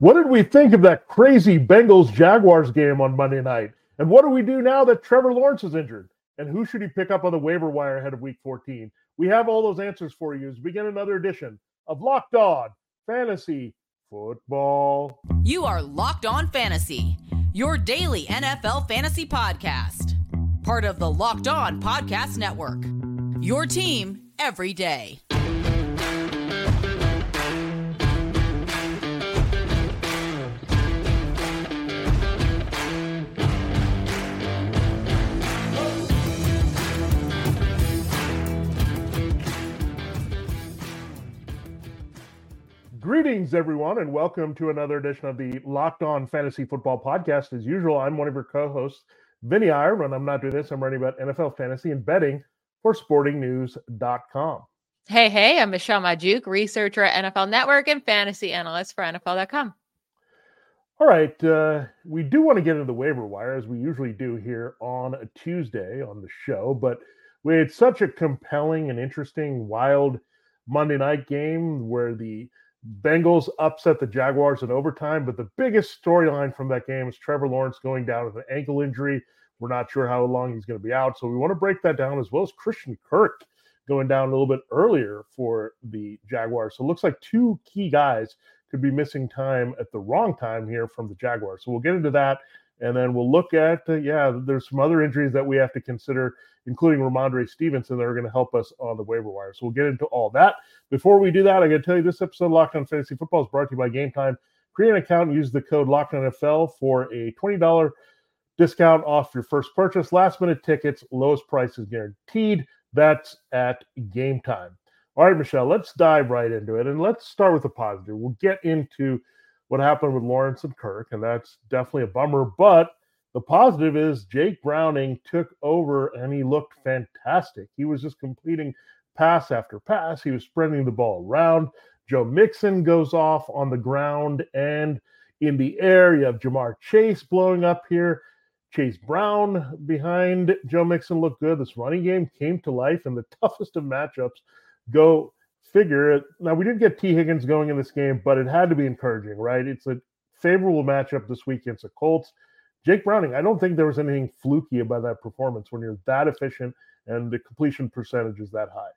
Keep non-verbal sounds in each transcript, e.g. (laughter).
What did we think of that crazy Bengals Jaguars game on Monday night? And what do we do now that Trevor Lawrence is injured? And who should he pick up on the waiver wire ahead of week 14? We have all those answers for you as we begin another edition of Locked On Fantasy Football. You are Locked On Fantasy, your daily NFL fantasy podcast. Part of the Locked On Podcast Network. Your team every day. Greetings, everyone, and welcome to another edition of the Locked On Fantasy Football Podcast. As usual, I'm one of your co hosts, Vinnie. When I'm not doing this, I'm writing about NFL fantasy and betting for sportingnews.com. Hey, hey, I'm Michelle Magdziuk, researcher at NFL Network and fantasy analyst for NFL.com. All right. Uh, we do want to get into the waiver wire as we usually do here on a Tuesday on the show, but we had such a compelling and interesting, wild Monday night game where the Bengals upset the Jaguars in overtime, but the biggest storyline from that game is Trevor Lawrence going down with an ankle injury. We're not sure how long he's going to be out, so we want to break that down as well as Christian Kirk going down a little bit earlier for the Jaguars. So it looks like two key guys could be missing time at the wrong time here from the Jaguars. So we'll get into that, and then we'll look at uh, yeah, there's some other injuries that we have to consider including Rhamondre Stevenson, that are going to help us on the waiver wire. So we'll get into all that. Before we do that, I got to tell you this episode of Locked On Fantasy Football is brought to you by Game Time. Create an account and use the code LOCKEDONFL for a $20 discount off your first purchase. Last minute tickets, lowest prices guaranteed. That's at Game Time. All right, Michelle, let's dive right into it. And let's start with the positive. We'll get into what happened with Lawrence and Kirk, and that's definitely a bummer. But the positive is Jake Browning took over and he looked fantastic. He was just completing pass after pass. He was spreading the ball around. Joe Mixon goes off on the ground and in the air. You have Ja'Marr Chase blowing up here. Chase Brown behind Joe Mixon looked good. This running game came to life in the (laughs) toughest of matchups. Go figure it. Now, we didn't get Tee Higgins going in this game, but it had to be encouraging, right? It's a favorable matchup this week against the Colts. Jake Browning, I don't think there was anything fluky about that performance when you're that efficient and the completion percentage is that high.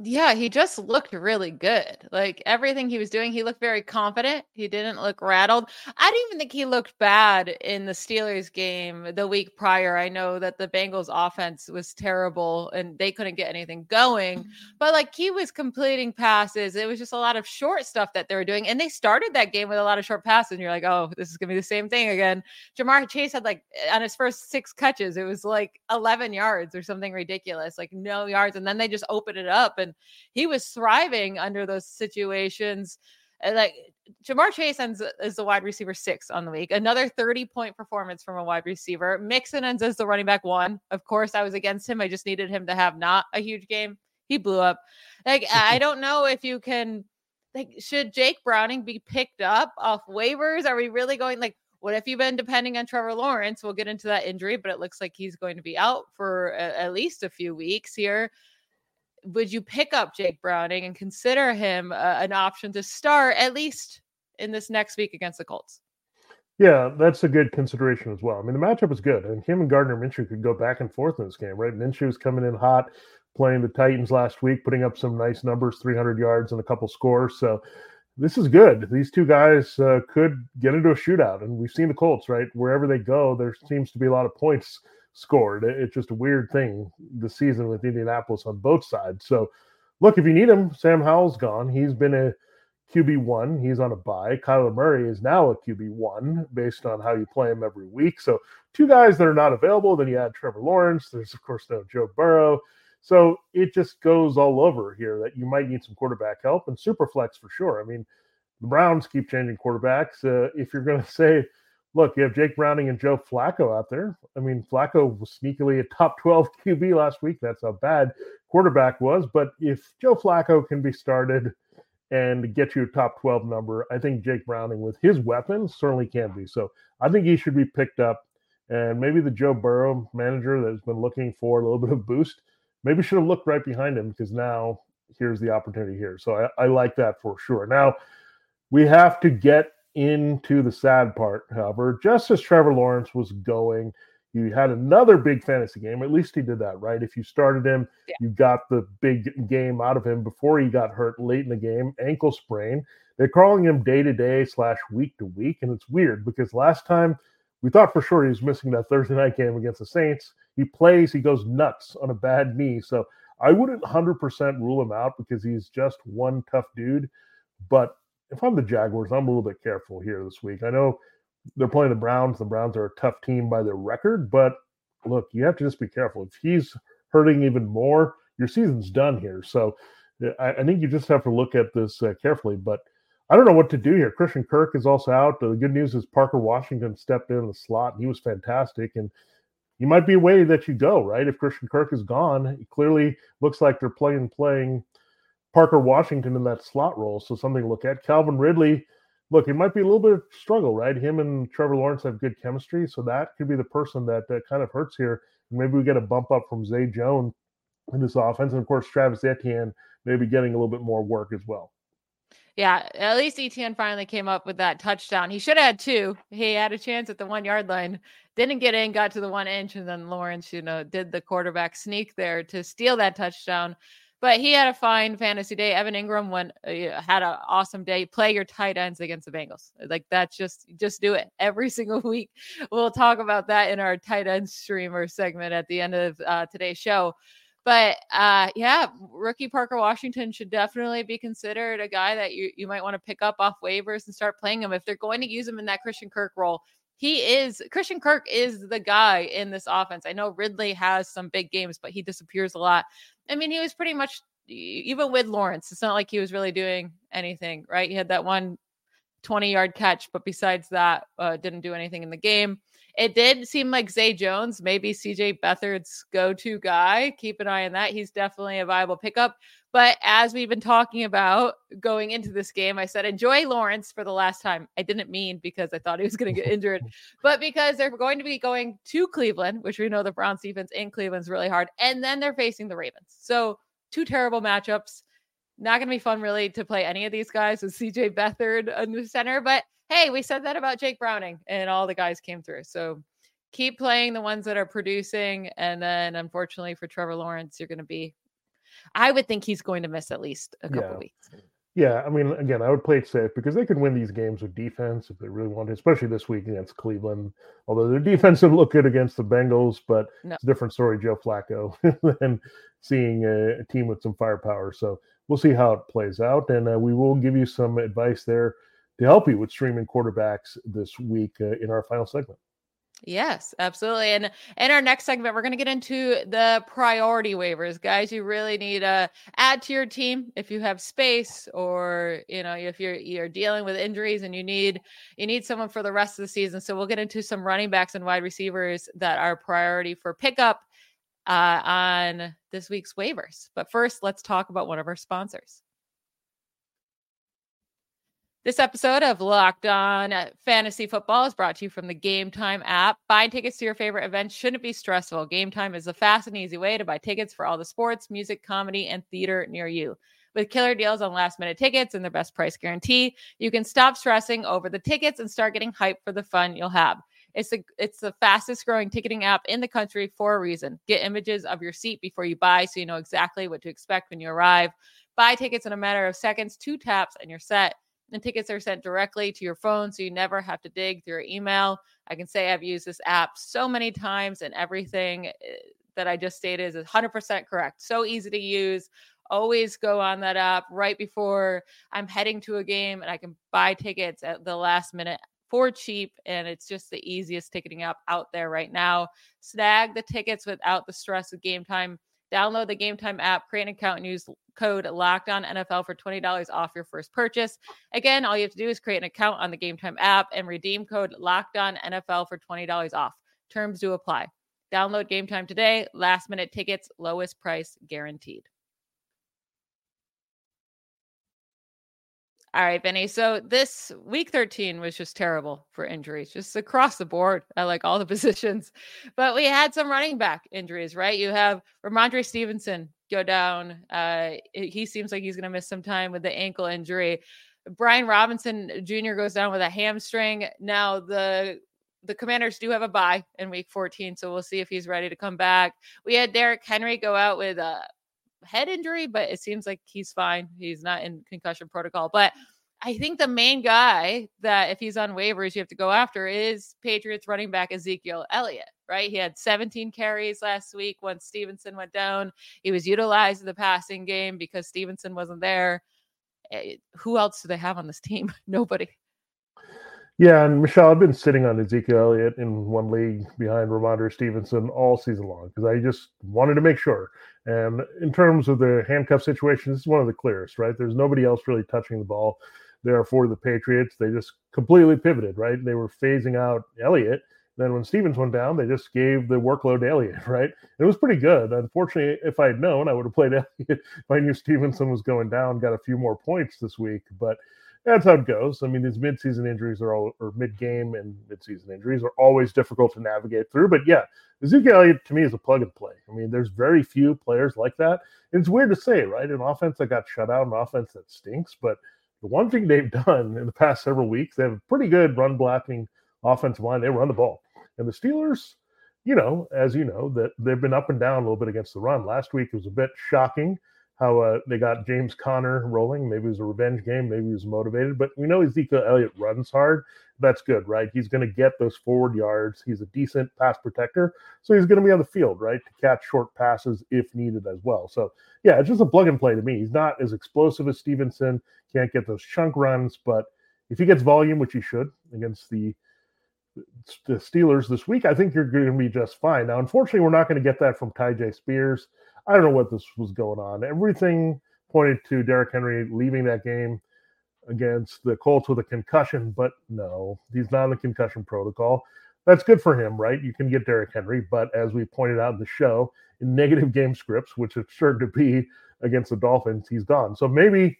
Yeah, he just looked really good. Like everything he was doing, he looked very confident. He didn't look rattled. I didn't even think he looked bad in the Steelers game the week prior. I know that the Bengals offense was terrible and they couldn't get anything going, mm-hmm. but like he was completing passes. It was just a lot of short stuff that they were doing. And they started that game with a lot of short passes. And you're like, oh, this is going to be the same thing again. Ja'Marr Chase had like on his first six catches, it was like 11 yards or something ridiculous, like no yards. And then they just opened it up and he was thriving under those situations. Eh, like Ja'Marr Chase ends uh, as the wide receiver six on the week. Another 30 point performance from a wide receiver. Mixon ends as the running back one. Of course, I was against him. I just needed him to have not a huge game. He blew up. Like, (laughs) I don't know if you can, like, should Jake Browning be picked up off waivers? Are we really going, like, what if you've been depending on Trevor Lawrence? We'll get into that injury, but it looks like he's going to be out for a, at least a few weeks here would you pick up Jake Browning and consider him uh, an option to start at least in this next week against the Colts? Yeah, that's a good consideration as well. I mean, the matchup is good, and him and Gardner Minshew could go back and forth in this game, right? Minshew's coming in hot, playing the Titans last week, putting up some nice numbers, 300 yards and a couple scores. So this is good. These two guys uh, could get into a shootout, and we've seen the Colts, right? Wherever they go, there seems to be a lot of points scored. It's just a weird thing this season with Indianapolis on both sides. So, look, if you need him, Sam Howell's gone. He's been a QB one. He's on a bye. Kyler Murray is now a QB one based on how you play him every week. So, two guys that are not available. Then you add Trevor Lawrence. There's of course no Joe Burrow. So it just goes all over here that you might need some quarterback help and super flex for sure. I mean, the Browns keep changing quarterbacks. Uh, if you're going (laughs) to say look, you have Jake Browning and Joe Flacco out there. I mean, Flacco was sneakily a top (laughs) 12 QB last week. That's how bad quarterback was. But if Joe Flacco can be started and get you a top 12 number, I think Jake Browning with his weapons certainly can be. So I think he should be picked up. And maybe the Joe Burrow manager that's been looking for a little (laughs) bit of boost, maybe should have looked right behind him because now here's the opportunity here. So I, I like that for sure. Now we have to get into the sad part, however, just as Trevor Lawrence was going, you had another big fantasy game. At least he did that, right? If you started him, yeah. you got the big game out of him before he got hurt late in the game, ankle sprain. They're calling him day to day slash week to week, and it's weird because last time we thought for sure he was missing that Thursday night game against the Saints. He plays, he goes nuts on a bad knee, so I wouldn't 100% rule him out because he's just one tough dude. But if I'm the Jaguars, I'm a little bit careful here this week. I know they're playing the Browns. The Browns are a tough team by their record, but look, you have to just be careful. If he's hurting even more, your season's done here. So I, I think you just have to look at this uh, carefully. But I don't know what to do here. Christian Kirk is also out. The good news is Parker Washington stepped in the slot. And he was fantastic. And you might be a way that you go, right? If Christian Kirk is gone, it clearly looks like they're playing playing Parker Washington in that slot role. So something to look at. Calvin Ridley look, it might be a little bit of struggle, right? Him and Trevor Lawrence have good chemistry, so that could be the person that that kind of hurts here. Maybe we get a bump up from Zay Jones in this offense, and of course Travis Etienne maybe getting a little bit more work as well. Yeah, at least Etienne finally came up with that touchdown. He should have had two. He had a chance at the one yard line, didn't get in, got to the one inch, and then Lawrence, you know, did the quarterback sneak there to steal that touchdown. But he had a fine fantasy day. Evan Engram went uh, had an awesome day. Play your tight ends against the Bengals. Like that's just just do it every (laughs) single week. We'll talk about that in our tight end streamer segment at the end of uh, today's show. But uh, yeah, rookie Parker Washington should definitely be considered a guy that you, you might want to pick up off waivers and start playing him if they're going to use him in that Christian Kirk role he is Christian Kirk is the guy in this offense. I know Ridley has some big games, but he disappears a lot. I mean, he was pretty much even with Lawrence, it's not like he was really doing anything, right? He had that one 20 yard catch, but besides that, uh, didn't do anything in the game. It did seem like Zay Jones, maybe CJ Beathard's go to guy. Keep an eye on that. He's definitely a viable pickup. But as we've been talking about going into this game, I said enjoy Lawrence for the last time. I didn't mean because I thought he was going to get injured, (laughs) but because they're going to be going to Cleveland, which we know the Browns defense in Cleveland is really hard, and then they're facing the Ravens. So two terrible matchups. Not going to be fun really to play any of these guys with CJ Beathard in the center, but hey, we said that about Jake Browning, and all the guys came through. So keep playing the ones that are producing, and then unfortunately for Trevor Lawrence, you're going to be I would think he's going to miss at least a couple yeah. weeks. Yeah, I mean, again, I would play it safe because they could win these games with defense if they really want to, especially this week against Cleveland. Although their defense would look good against the Bengals, but no. it's a different story, Joe Flacco, (laughs) than seeing a, a, team with some firepower. So we'll see how it plays out, and uh, we will give you some advice there to help you with streaming quarterbacks this week uh, in our final segment. Yes, absolutely. And in our next segment, we're going to get into the priority waivers. Guys, you really need to add to your team if you have space or, you know, if you're you're dealing with injuries and you need you need someone for the rest of the season. So we'll get into some running backs and wide receivers that are priority for pickup uh, on this week's waivers. But first, let's talk about one of our sponsors. This episode of Locked On Fantasy Football is brought to you from the Game Time app. Buying tickets to your favorite events shouldn't be stressful. Game Time is a fast and easy way to buy tickets for all the sports, music, comedy, and theater near you. With killer deals on last minute tickets and their best price guarantee, you can stop stressing over the tickets and start getting hyped for the fun you'll have. It's the it's the fastest growing ticketing app in the country for a reason. Get images of your seat before you buy so you know exactly what to expect when you arrive. Buy tickets in a matter of seconds, two taps, and you're set and tickets are sent directly to your phone so you never have to dig through your email. I can say I've used this app so many times and everything eh, that I just stated is 100% correct. So easy to use. Always go on that app right before I'm heading to a game and I can buy tickets at the last minute for cheap and it's just the easiest ticketing app out there right now. Snag the tickets without the stress of game time. Download the Game Time app, create an account, and use code Locked On NFL for twenty dollars off your first purchase. Again, all you have to do is create an account on the Game Time app and redeem code Locked On NFL for twenty dollars off. Terms do apply. Download Game Time today. Last minute tickets, lowest price guaranteed. All right, Vinnie. So this week 13 was just terrible for injuries, just across the board at like all the (laughs) positions. But we had some running back injuries, right? You have Rhamondre Stevenson go down. Uh, he seems like he's going to miss some time with the ankle injury. Brian Robinson Jr. goes down with a hamstring. Now the the commanders do have a bye in week 14, so we'll see if he's ready to come back. We had Derrick Henry go out with a head injury, but it seems like he's fine. He's not in concussion protocol. But I think the main guy that if he's on waivers, you have to go after is Patriots running back Ezekiel Elliott, right? He had 17 carries last week when Stevenson went down. He was utilized in the passing game because Stevenson wasn't there. Eh, who else do they have on this team? (laughs) Nobody. Yeah, and Michelle, I've been sitting on Ezekiel Elliott in one league behind Rhamondre Stevenson all season long because I just wanted to make sure. And in terms of the handcuff situation, this is one of the clearest, right? There's nobody else really touching the ball there for the Patriots. They just completely pivoted, right? They were phasing out Elliott. Then when Stevens went down, they just gave the workload to Elliott, (laughs) right? It was pretty good. Unfortunately, if I had known, I would have played (laughs) Elliott if I knew Stevenson was going down, got a few more points this week. But that's how it goes. I mean, these midseason injuries are all, or mid-game and midseason injuries are always difficult to navigate through. But yeah, Ezekiel Elliott to me is a plug and play. I mean, there's very few players like that. And it's weird to say, right? An offense that got shut out, an offense that stinks. But the one thing they've (laughs) done in the past several weeks, they have a pretty good run blocking offensive line. They run the ball, and the Steelers, you know, as you know, that they've been up and down a little bit against the run. Last week was a bit shocking how uh, they got James Conner rolling. Maybe it was a revenge game. Maybe he was motivated. But we know Ezekiel Elliott runs hard. That's good, right? He's going to get those forward yards. He's a decent pass protector. So he's going to be on the field, right, to catch short passes if needed as well. So, yeah, it's just a plug and play to me. He's not as explosive as Stevenson. Can't get those chunk runs. But if he gets volume, which he should against the the Steelers this week, I think you're going to be just fine. Now, unfortunately, we're not going to get that from Tyjae Spears. I don't know what this was going on. Everything pointed to Derrick Henry leaving that game against the Colts with a concussion, but no, he's not in the concussion protocol. That's good for him, right? You can get Derrick Henry, but as we pointed out in the show, in negative game scripts, which it's sure to be against the Dolphins, he's gone. So maybe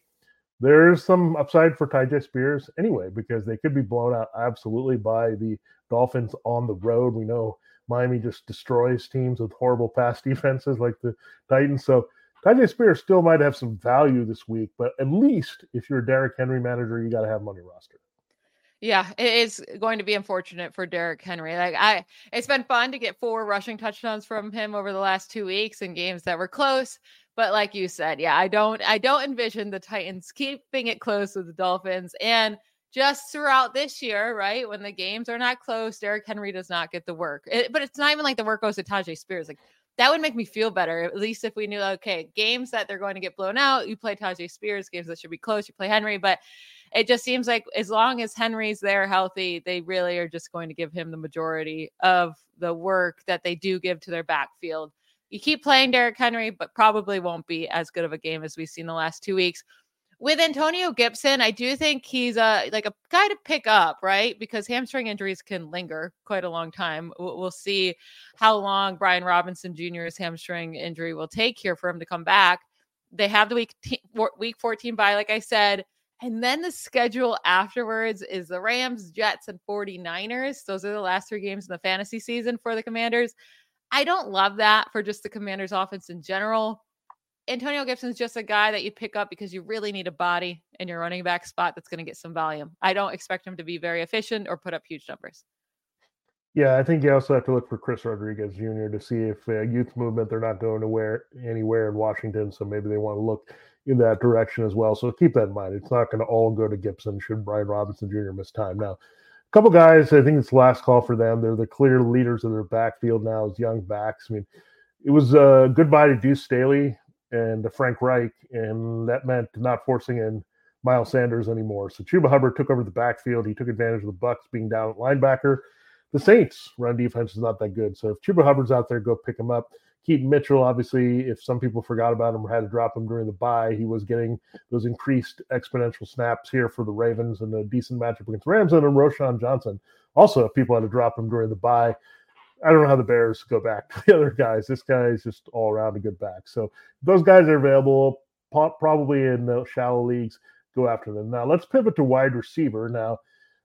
there's some upside for Tyjae Spears anyway, because they could be blown out absolutely by the Dolphins on the road. We know Miami just destroys teams with horrible pass (laughs) defenses like the Titans. So Tyjae Spears still might have some value this week, but at least if you're a Derrick Henry manager, you got to have him on your roster. Yeah, it is going to be unfortunate for Derrick Henry. Like I it's been fun to get four rushing touchdowns from him over the last 2 weeks in games that were close, but like you said, yeah, I don't I don't envision the Titans keeping it close with the Dolphins and just throughout this year, right? When the games are not close, Derrick Henry does not get the work. It, but it's not even like the work goes to Tyjae Spears. Like that would make me feel better. At least if we knew, okay, games that they're going to get blown out, you play Tyjae Spears. Games that should be close, you play Henry. But it just seems like as long as Henry's there healthy, they really are just going to give him the majority of the work that they do give to their backfield. You keep playing Derrick Henry, but probably won't be as good of a game as we've seen the last two weeks with Antonio Gibson, I do think he's a like a guy to pick up, right? Because hamstring injuries can linger quite a long time. We'll see how long Brian Robinson Jr.'s hamstring injury will take here for him to come back. They have the week t- week 14 by, like I said, and then the schedule afterwards is the Rams, Jets, and 49ers. Those are the last three games in the fantasy season for the Commanders. I don't love that for just the Commanders offense in general. Antonio Gibson's just a guy that you pick up because you really need a body in your running back spot that's going to get some volume. I don't expect him to be very efficient or put up huge numbers. Yeah, I think you also have to look for Chris Rodriguez Jr. to see if uh, youth movement they're not going anywhere anywhere in Washington, so maybe they want to look in that direction as well. So keep that in mind. It's not going to all go to Gibson should Brian Robinson Jr. miss time. Now, a couple guys, I think it's the last call for them. They're the clear leaders of their backfield now as young backs. I mean, it was a goodbye to Duce Staley and Frank Reich, and that meant not forcing in Miles Sanders anymore. So Chuba Hubbard took over the backfield. He took advantage of the Bucs being down at linebacker. The Saints run defense is not that good. So if Chuba Hubbard's out there, go pick him up. Keaton Mitchell, obviously, if some people forgot about him or had to drop him during the bye, he was getting those increased exponential snaps here for the Ravens and a decent matchup against Rams. And Roschon Johnson, also, if people had to drop him during the bye, I don't know how the Bears go back (laughs) to the other guys. This guy is just all around a good back. So those guys are available, probably in the shallow leagues. Go after them. Now let's pivot to wide receiver. Now,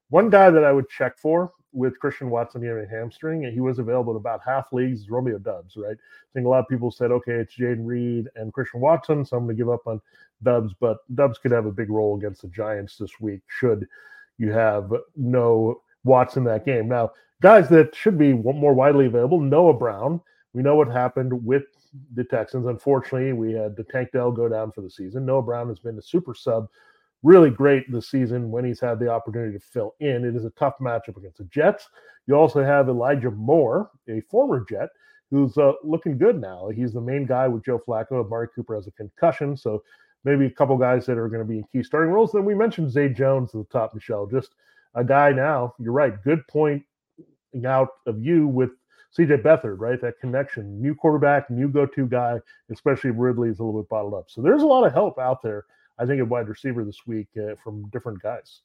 one guy that I would check for with Christian Watson getting a hamstring, and he was available in about half leagues. Romeo Doubs, right? I think a lot of people said, okay, it's Jayden Reed and Christian Watson, so I'm going to give up on Doubs, but Doubs could have a big role against the Giants this week should you have no Watson that game. Now, guys that should be more widely available, Noah Brown. We know what happened with the Texans. Unfortunately, we had the Tank Dell go down for the season. Noah Brown has been a super sub, really great this season when he's had the opportunity to fill in. It is a tough matchup against the Jets. You also have Elijah Moore, a former Jet, who's uh, looking good now. He's the main guy with Joe Flacco. Amari Cooper has a concussion, so maybe a couple guys that are going to be in key starting roles. Then we mentioned Zay Jones at the top, Michelle. Just a guy now. You're right. Good point out of you with CJ Beathard, right? That connection, new quarterback, new go-to guy, especially if is a little bit bottled up. So there's a lot of help out there. I think at wide receiver this week uh, from different guys.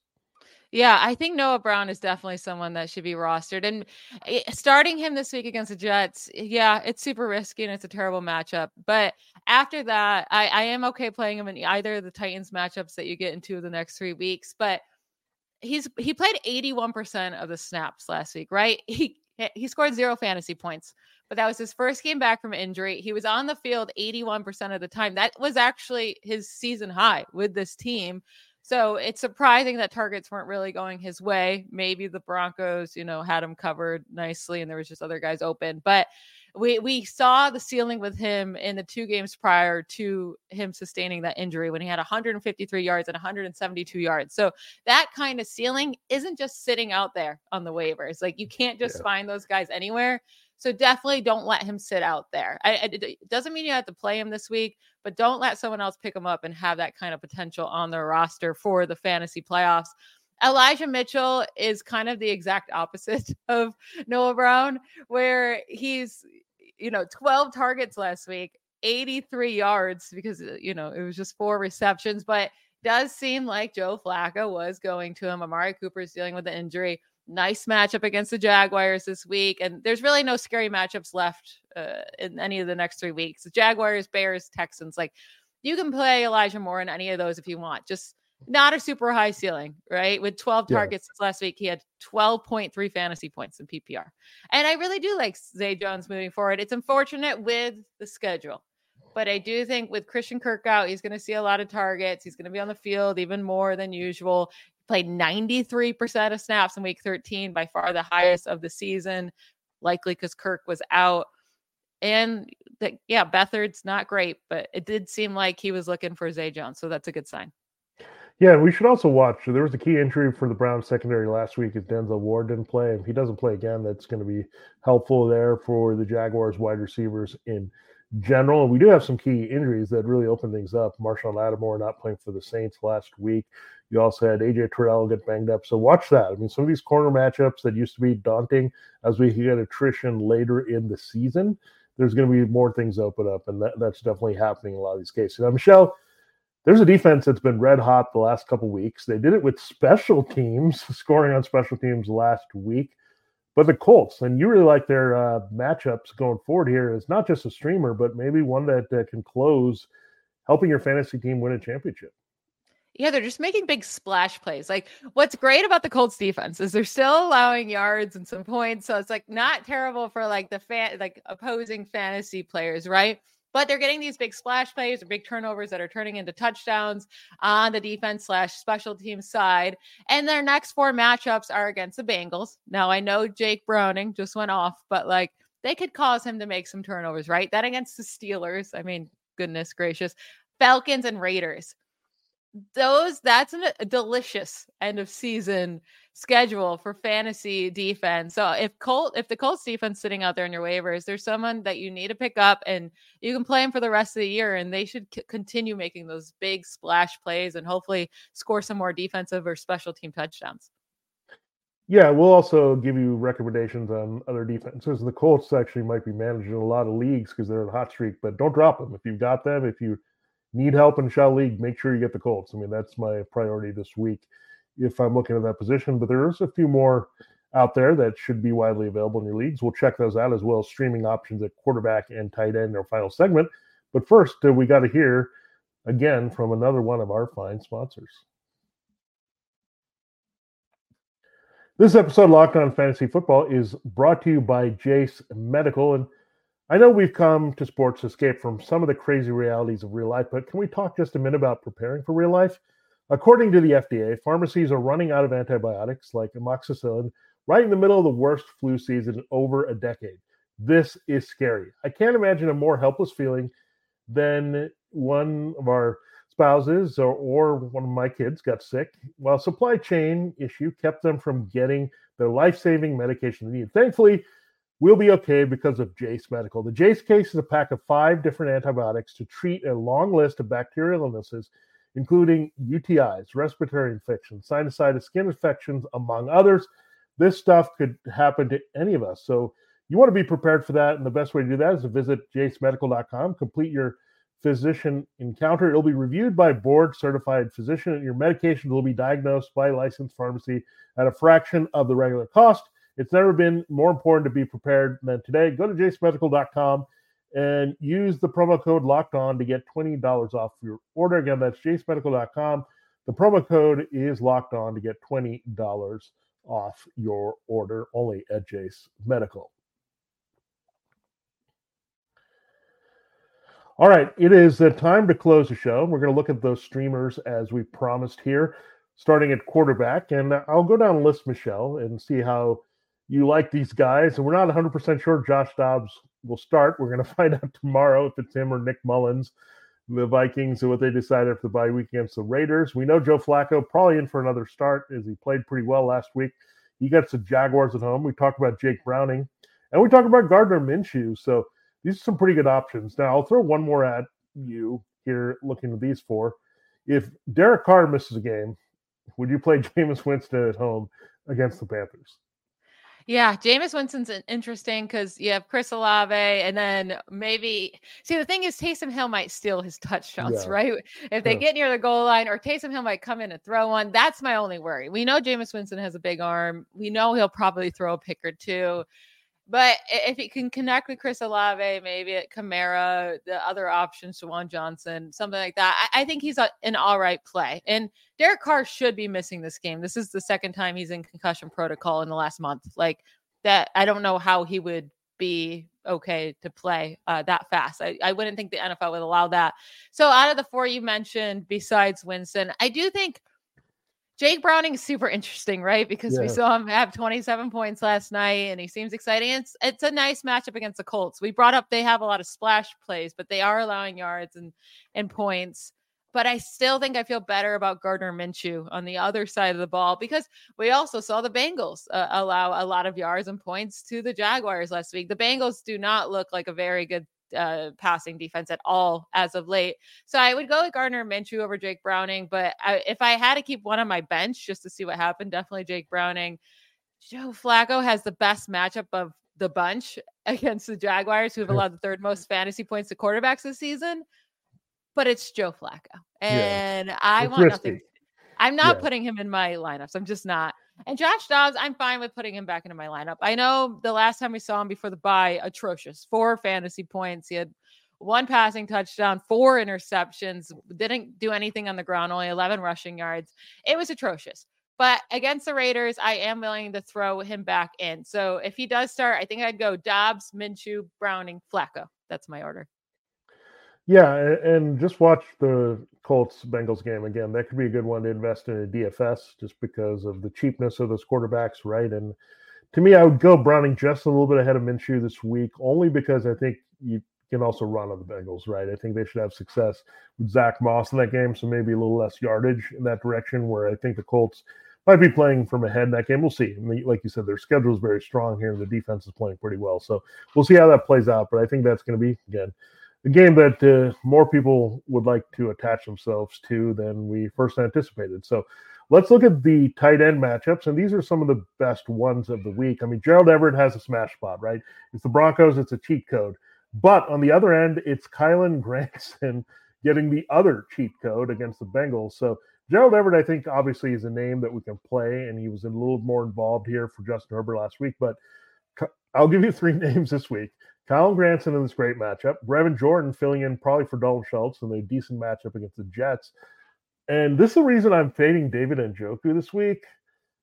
Yeah, I think Noah Brown is definitely someone that should be rostered. And eh, starting him this week against the Jets, yeah, it's super risky and it's a terrible matchup. But after that, I, I am okay playing him in either of the Titans matchups that you get into the next three weeks. But he's he played 81% of the snaps last week, right? (laughs) He he scored zero fantasy points, but that was his first game back from injury. He was on the field 81% of the time. That was actually his season high with this team. So it's surprising that targets weren't really going his way. Maybe the Broncos, you know, had him covered nicely and there was just other guys open. But we we saw the ceiling with him in the two games prior to him sustaining that injury when he had 153 yards and 172 yards. So that kind of ceiling isn't just sitting out there on the waivers. Like you can't just yeah. find those guys anywhere. So definitely don't let him sit out there. I, it doesn't mean you have to play him this week, but don't let someone else pick him up and have that kind of potential on their roster for the fantasy playoffs. Elijah Mitchell is kind of the exact opposite (laughs) of Noah Brown, where he's, you know, 12 targets last week, 83 yards because, uh, you know, it was just four receptions, but does seem like Joe Flacco was going to him. Amari Cooper is dealing with the injury nice matchup against the Jaguars this week. And there's really no scary matchups left uh, in any of the next three weeks. The Jaguars, Bears, Texans, like you can play Elijah Moore in any of those if you want. Just not a super high ceiling, right? With 12 targets last week, he had 12.3 fantasy points in PPR. And I really do like Zay Jones moving forward. It's unfortunate with the schedule. But I do think with Christian Kirk out, he's going to see a lot of targets. He's going to be on the field even more than usual played 93% of snaps in week 13, by far the highest of the season, likely because Kirk was out. And the, yeah, Beathard's not great, but it did seem like he was looking for Zay Jones. So that's a good sign. Yeah, we should also watch. There was a key injury for the Browns secondary last week as Denzel Ward didn't play. If he doesn't play again, that's going to be helpful there for the Jaguars wide receivers in general. And we do have some key injuries that really open things up. Marshon Lattimore not playing for the Saints last week. You also had AJ Terrell get banged up. So watch that. I mean, some of these corner matchups that used to be daunting as we get attrition later in the season, there's going to be more things open up. And that, that's definitely happening in a lot of these cases. Now, Michelle, there's a defense that's been red hot the last couple weeks. They did it with special teams, (laughs) scoring on special teams last week. But the Colts, and you really like their uh, matchups going forward here, is not just a streamer, but maybe one that uh, can close, helping your fantasy team win a championship. Yeah, they're just making big splash plays. Like what's great about the Colts defense is they're still allowing yards and some points. So it's like not terrible for like the fan like opposing fantasy players, right? But they're getting these big splash plays or big turnovers that are turning into touchdowns on the defense slash special team side. And their next four matchups are against the Bengals. Now I know Jake Browning just went off, but like they could cause him to make some turnovers, right? That against the Steelers. I mean, goodness gracious. Falcons and Raiders those that's a delicious end of season schedule for fantasy defense. So if Colt if the Colts defense sitting out there in your waivers, there's someone that you need to pick up and you can play them for the rest of the year and they should c- continue making those big splash plays and hopefully score some more defensive or special team touchdowns. Yeah, we'll also give you recommendations on other defenses. The Colts actually might be managing a lot of leagues because they're in a hot streak, but don't drop them if you've got them. If you need help in Shell League, make sure you get the Colts. I mean, that's my priority this week if I'm looking at that position. But there's a few more out there that should be widely available in your leagues. We'll check those out as well as streaming options at quarterback and tight end in our final segment. But first, uh, we got to hear again from another one of our fine sponsors. This episode, of Locked On Fantasy Football, is brought to you by Jace Medical. And I know we've come to sports to escape from some of the crazy realities of real life, but can we talk just a minute about preparing for real life? According to the FDA, pharmacies are running out of antibiotics like amoxicillin right in the middle of the worst flu season in over a decade. This is scary. I can't imagine a more helpless feeling than one of our spouses or, or one of my kids got sick, while supply chain issue kept them from getting the life-saving medication they need. Thankfully, we'll be okay because of Jace Medical. The Jace case is a pack of five different antibiotics to treat a long list of bacterial illnesses, including UTIs, respiratory infections, sinusitis, skin infections, among others. This stuff could happen to any of us. So you want to be prepared for that. And the best way to do that is to visit jacemedical.com, complete your physician encounter. It'll be reviewed by board certified physician, and your medications will be diagnosed by licensed pharmacy at a fraction of the regular cost. It's never been more important to be prepared than today. Go to jacemedical.com and use the promo code locked on to get $20 off your order. Again, that's jacemedical.com. The promo code is locked on to get $20 off your order only at Jace Medical. All right, it is time to close the show. We're going to look at those streamers as we promised here, starting at quarterback. And I'll go down list, Michelle, and see how you like these guys. And we're not 100% sure Josh Dobbs will start. We're going (laughs) to find out tomorrow if it's him or Nick Mullens, the Vikings, and what they decided after the bye week against the Raiders. We know Joe Flacco probably in for another start as he played pretty well last week. He got the Jaguars at home. We talked about Jake Browning, and we talked about Gardner Minshew. So these are some pretty good options. Now, I'll throw one more at you here looking at these four. If Derek Carr misses a game, would you play (laughs) Jameis Winston at home against the Panthers? Yeah, Jameis Winston's interesting because you have Chris Olave, and then maybe see the thing is Taysom Hill might steal his touchdowns, (laughs) yeah. right? If they yeah. get near the goal line, or Taysom Hill might come in and throw one. That's my only worry. We know Jameis Winston has a big arm. We know he'll probably throw a pick or two. But if he can connect with Chris Olave, maybe at Kamara, the other options, Juwan Johnson, something like that, I, I think he's a, an all right play. And Derek Carr should be missing this game. This is the second time he's in concussion protocol in the last month. Like that, I don't know how he would be okay to play uh, that fast. I, I wouldn't think the NFL would allow that. So out of the four you mentioned, besides Winston, I do think – Jake Browning is super interesting, right? Because yeah. we saw him have 27 points last night and he seems exciting. It's it's a nice matchup against the Colts. We brought up they have a lot of splash plays, but they are allowing yards and and points. But I still think I feel better about Gardner Minshew on the other side of the ball because we also saw the Bengals uh, allow a lot of yards and points to the Jaguars last week. The Bengals do not look like a very good uh, passing defense at all as of late. So I would go with Gardner Minshew over Jake Browning. But I, if I had to keep one on my bench just to see what happened, definitely Jake Browning. Joe Flacco has the best matchup of the bunch (laughs) against the Jaguars, who have allowed the third most fantasy points to quarterbacks this season. But it's Joe Flacco, and yeah. I it's want risky. nothing. I'm not yeah. putting him in my lineups. I'm just not. And Josh Dobbs, I'm fine with putting him back into my lineup. I know the last time we saw him before the bye, atrocious. Four fantasy points. He had one passing touchdown, four interceptions, didn't do anything on the ground, only 11 rushing yards. It was atrocious. But against the Raiders, I am willing to throw him back in. So if he does start, I think I'd go Dobbs, Minshew, Browning, Flacco. That's my order. Yeah, and just watch the Colts Bengals game again. That could be a good one to invest in a DFS just because of the cheapness of those quarterbacks, right? And to me, I would go Browning just a little bit ahead of Minshew this week, only because I think you can also run on the Bengals, right? I think they should have success with Zack Moss in that game, so maybe a little less yardage in that direction. Where I think the Colts might be playing from ahead in that game. We'll see. I mean, like you said, their schedule is very strong here, and the defense is playing pretty well. So we'll see how that plays out. But I think that's going to be again a game that uh, more people would like to attach themselves to than we first anticipated. So let's look at the tight end matchups, and these are some of the best ones of the week. I mean, Gerald Everett has a smash spot, right? It's the Broncos, it's a cheat code. But on the other end, it's Kylen (laughs) Granson getting the other cheat code against the Bengals. So Gerald Everett, I think, obviously is a name that we can play, and he was a little more involved here for Justin Herbert last week. But I'll give you three (laughs) names this week. Kylen Granson in this great matchup. Brevin Jordan filling in probably for Dalton Schultz in a decent matchup against the Jets. And this is the reason I'm fading David and Njoku this week.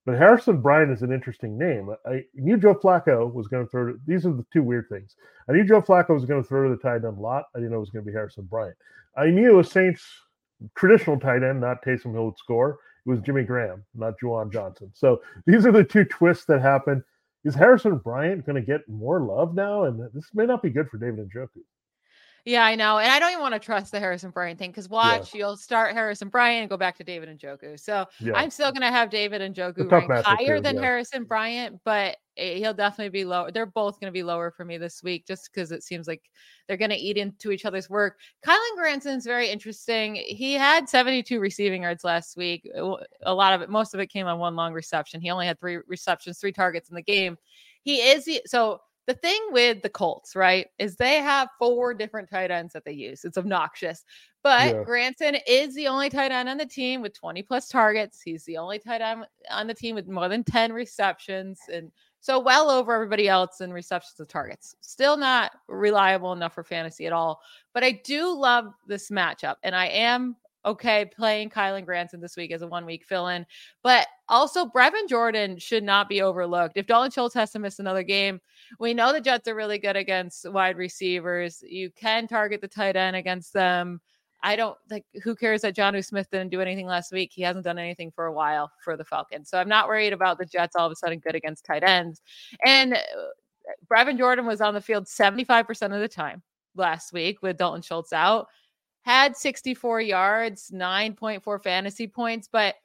But Harrison Bryant is an interesting name. I knew Joe Flacco was going to throw. These are the two weird things. I knew Joe Flacco was going to throw to the tight end a lot. I didn't know it was going to be Harrison Bryant. I knew a Saints traditional tight end, not Taysom Hill would score. It was Jimmy Graham, not Juwan Johnson. So these are the two twists that happen. Is Harrison Bryant going to get more love now? And this may not be good for David Njoku. Yeah, I know. And I don't even want to trust the Harrison Bryant thing because watch, yeah. you'll start Harrison Bryant and go back to David and Njoku. So yeah. I'm still going to have David Njoku ranked higher too, than yeah. Harrison Bryant, but Eh, he'll definitely be low. They're both going to be lower for me this week just because it seems like they're going to eat into each other's work. Kylen Granson's very interesting. He had 72 receiving yards last week. Eh, a lot of it, most of it came on one long reception. He only had three receptions, three targets in the game. He is the so the thing with the Colts, right, is they have four different tight ends that they use. It's obnoxious. But yeah. Granson is the only tight end on the team with 20 plus targets. He's the only tight end on the team with more than 10 receptions. And so well over everybody else in receptions and targets. Still not reliable enough for fantasy at all. But I do love this matchup. And I am okay playing Kylen Granson this week as a one week fill in. But also, Brevin Jordan should not be overlooked. If Dalton Schultz has to miss another game, we know the Jets are really good against wide receivers. You can target the tight end against them. I don't like who cares that Jonnu Smith didn't do anything last week. He hasn't done anything for a while for the Falcons. So I'm not worried about the Jets all of a sudden good against tight ends. And uh, Brevin Jordan was on the field 75% of the time last week with Dalton Schultz out had 64 yards, 9.4 fantasy points, but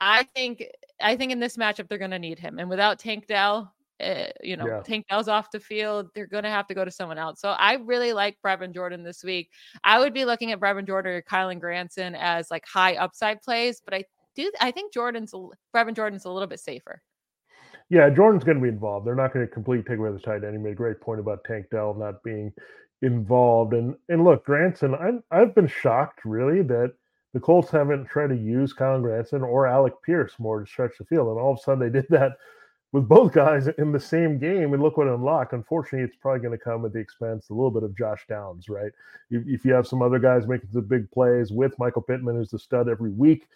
I think I think in this matchup they're going to need him. And without Tank Dell, uh, you know, yeah. Tank Dell's off the field, they're going to have to go to someone else. So I really like Brevin Jordan this week. I would be looking at Brevin Jordan or Kylen Granson as like high upside plays, but I do I think Jordan's Brevin Jordan's a little bit safer. Yeah, Jordan's going to be involved. They're not going to completely take away the tight end. He made a great point about Tank Dell not being involved. And and look, Granson, I'm I've been shocked really that the Colts haven't tried to use Kylen Granson or Alec Pierce more to stretch the field. And all of a sudden they did that with both guys in the same game. And look what unlocked. Unfortunately, it's probably going to come at the expense a little bit of Josh Downs, right? If, if you have some other guys making the big plays with Michael Pittman, who's the stud every week,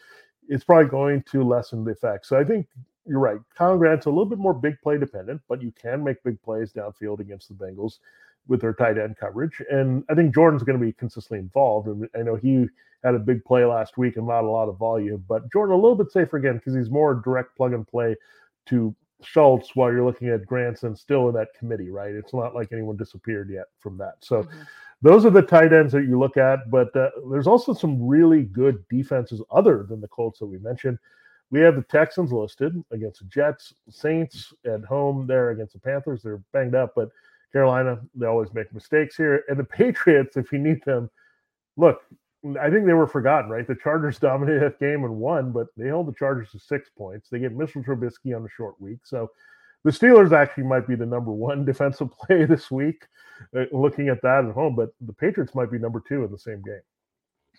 it's probably going to lessen the effect. So I think you're right. Colin Grant's a little bit more big play dependent, but you can make big plays downfield against the Bengals with their tight end coverage. And I think Jordan's going to be consistently involved. And I know he had a big play last week and not a lot of volume, but Jordan a little bit safer again because he's more direct plug and play to Schultz while you're looking at Granson still in that committee, right? It's not like anyone disappeared yet from that. So mm-hmm. those are the tight ends that you look at, but uh, there's also some really good defenses other than the Colts that we mentioned. We have the Texans listed against the Jets, Saints at home there against the Panthers. They're banged up, but Carolina, they always make mistakes here. And the (laughs) Patriots, if you need them, look, I think they were forgotten, right? The Chargers (laughs) dominated that game and won, but they held the Chargers to six points. They get Mitchell Trubisky on a short week. So the Steelers actually might be the number one (laughs) defensive play this week, uh, looking at that at home, but the Patriots might be number two in the same game.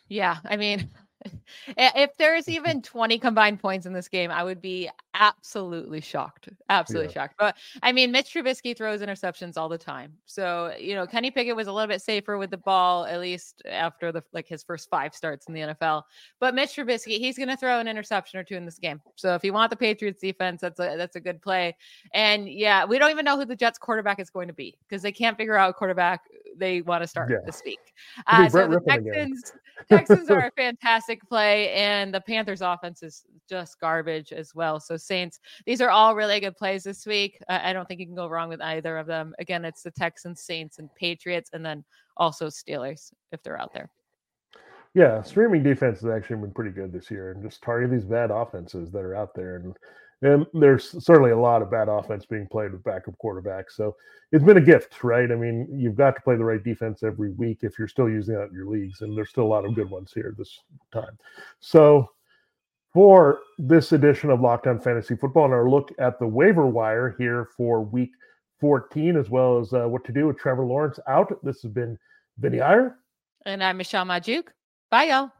Yeah. I mean, (laughs) if there's even 20 combined points in this game, I would be absolutely shocked. Absolutely yeah. shocked. But I mean, Mitch Trubisky throws interceptions all the time. So, you know, Kenny Pickett was a little bit safer with the ball, at least after the like his first five starts in the NFL. But Mitch Trubisky, he's gonna throw an interception or two in this game. So if you want the Patriots defense, that's a that's a good play. And yeah, we don't even know who the Jets quarterback is going to be because they can't figure out a quarterback they want to start yeah. this week. Uh, so the Texans, Texans (laughs) are a fantastic play, and the Panthers offense is just garbage as well. So Saints, these are all really good plays this week. Uh, I don't think you can go wrong with either of them. Again, it's the Texans, Saints, and Patriots, and then also Steelers if they're out there. Yeah, streaming defense has actually been pretty good this year, and just target these bad offenses that are out there. And and there's certainly a lot of bad offense being played with backup quarterbacks. So it's been a gift, right? I mean, you've got to play the right defense every week if you're still using that in your leagues, and there's still a lot of good ones here this time. So for this edition of Locked On Fantasy Football and our look at the waiver wire here for week 14, as well as uh, what to do with Trevor Lawrence out. This has been Vinnie Iyer. And I'm Michelle Magdziuk. Bye, y'all.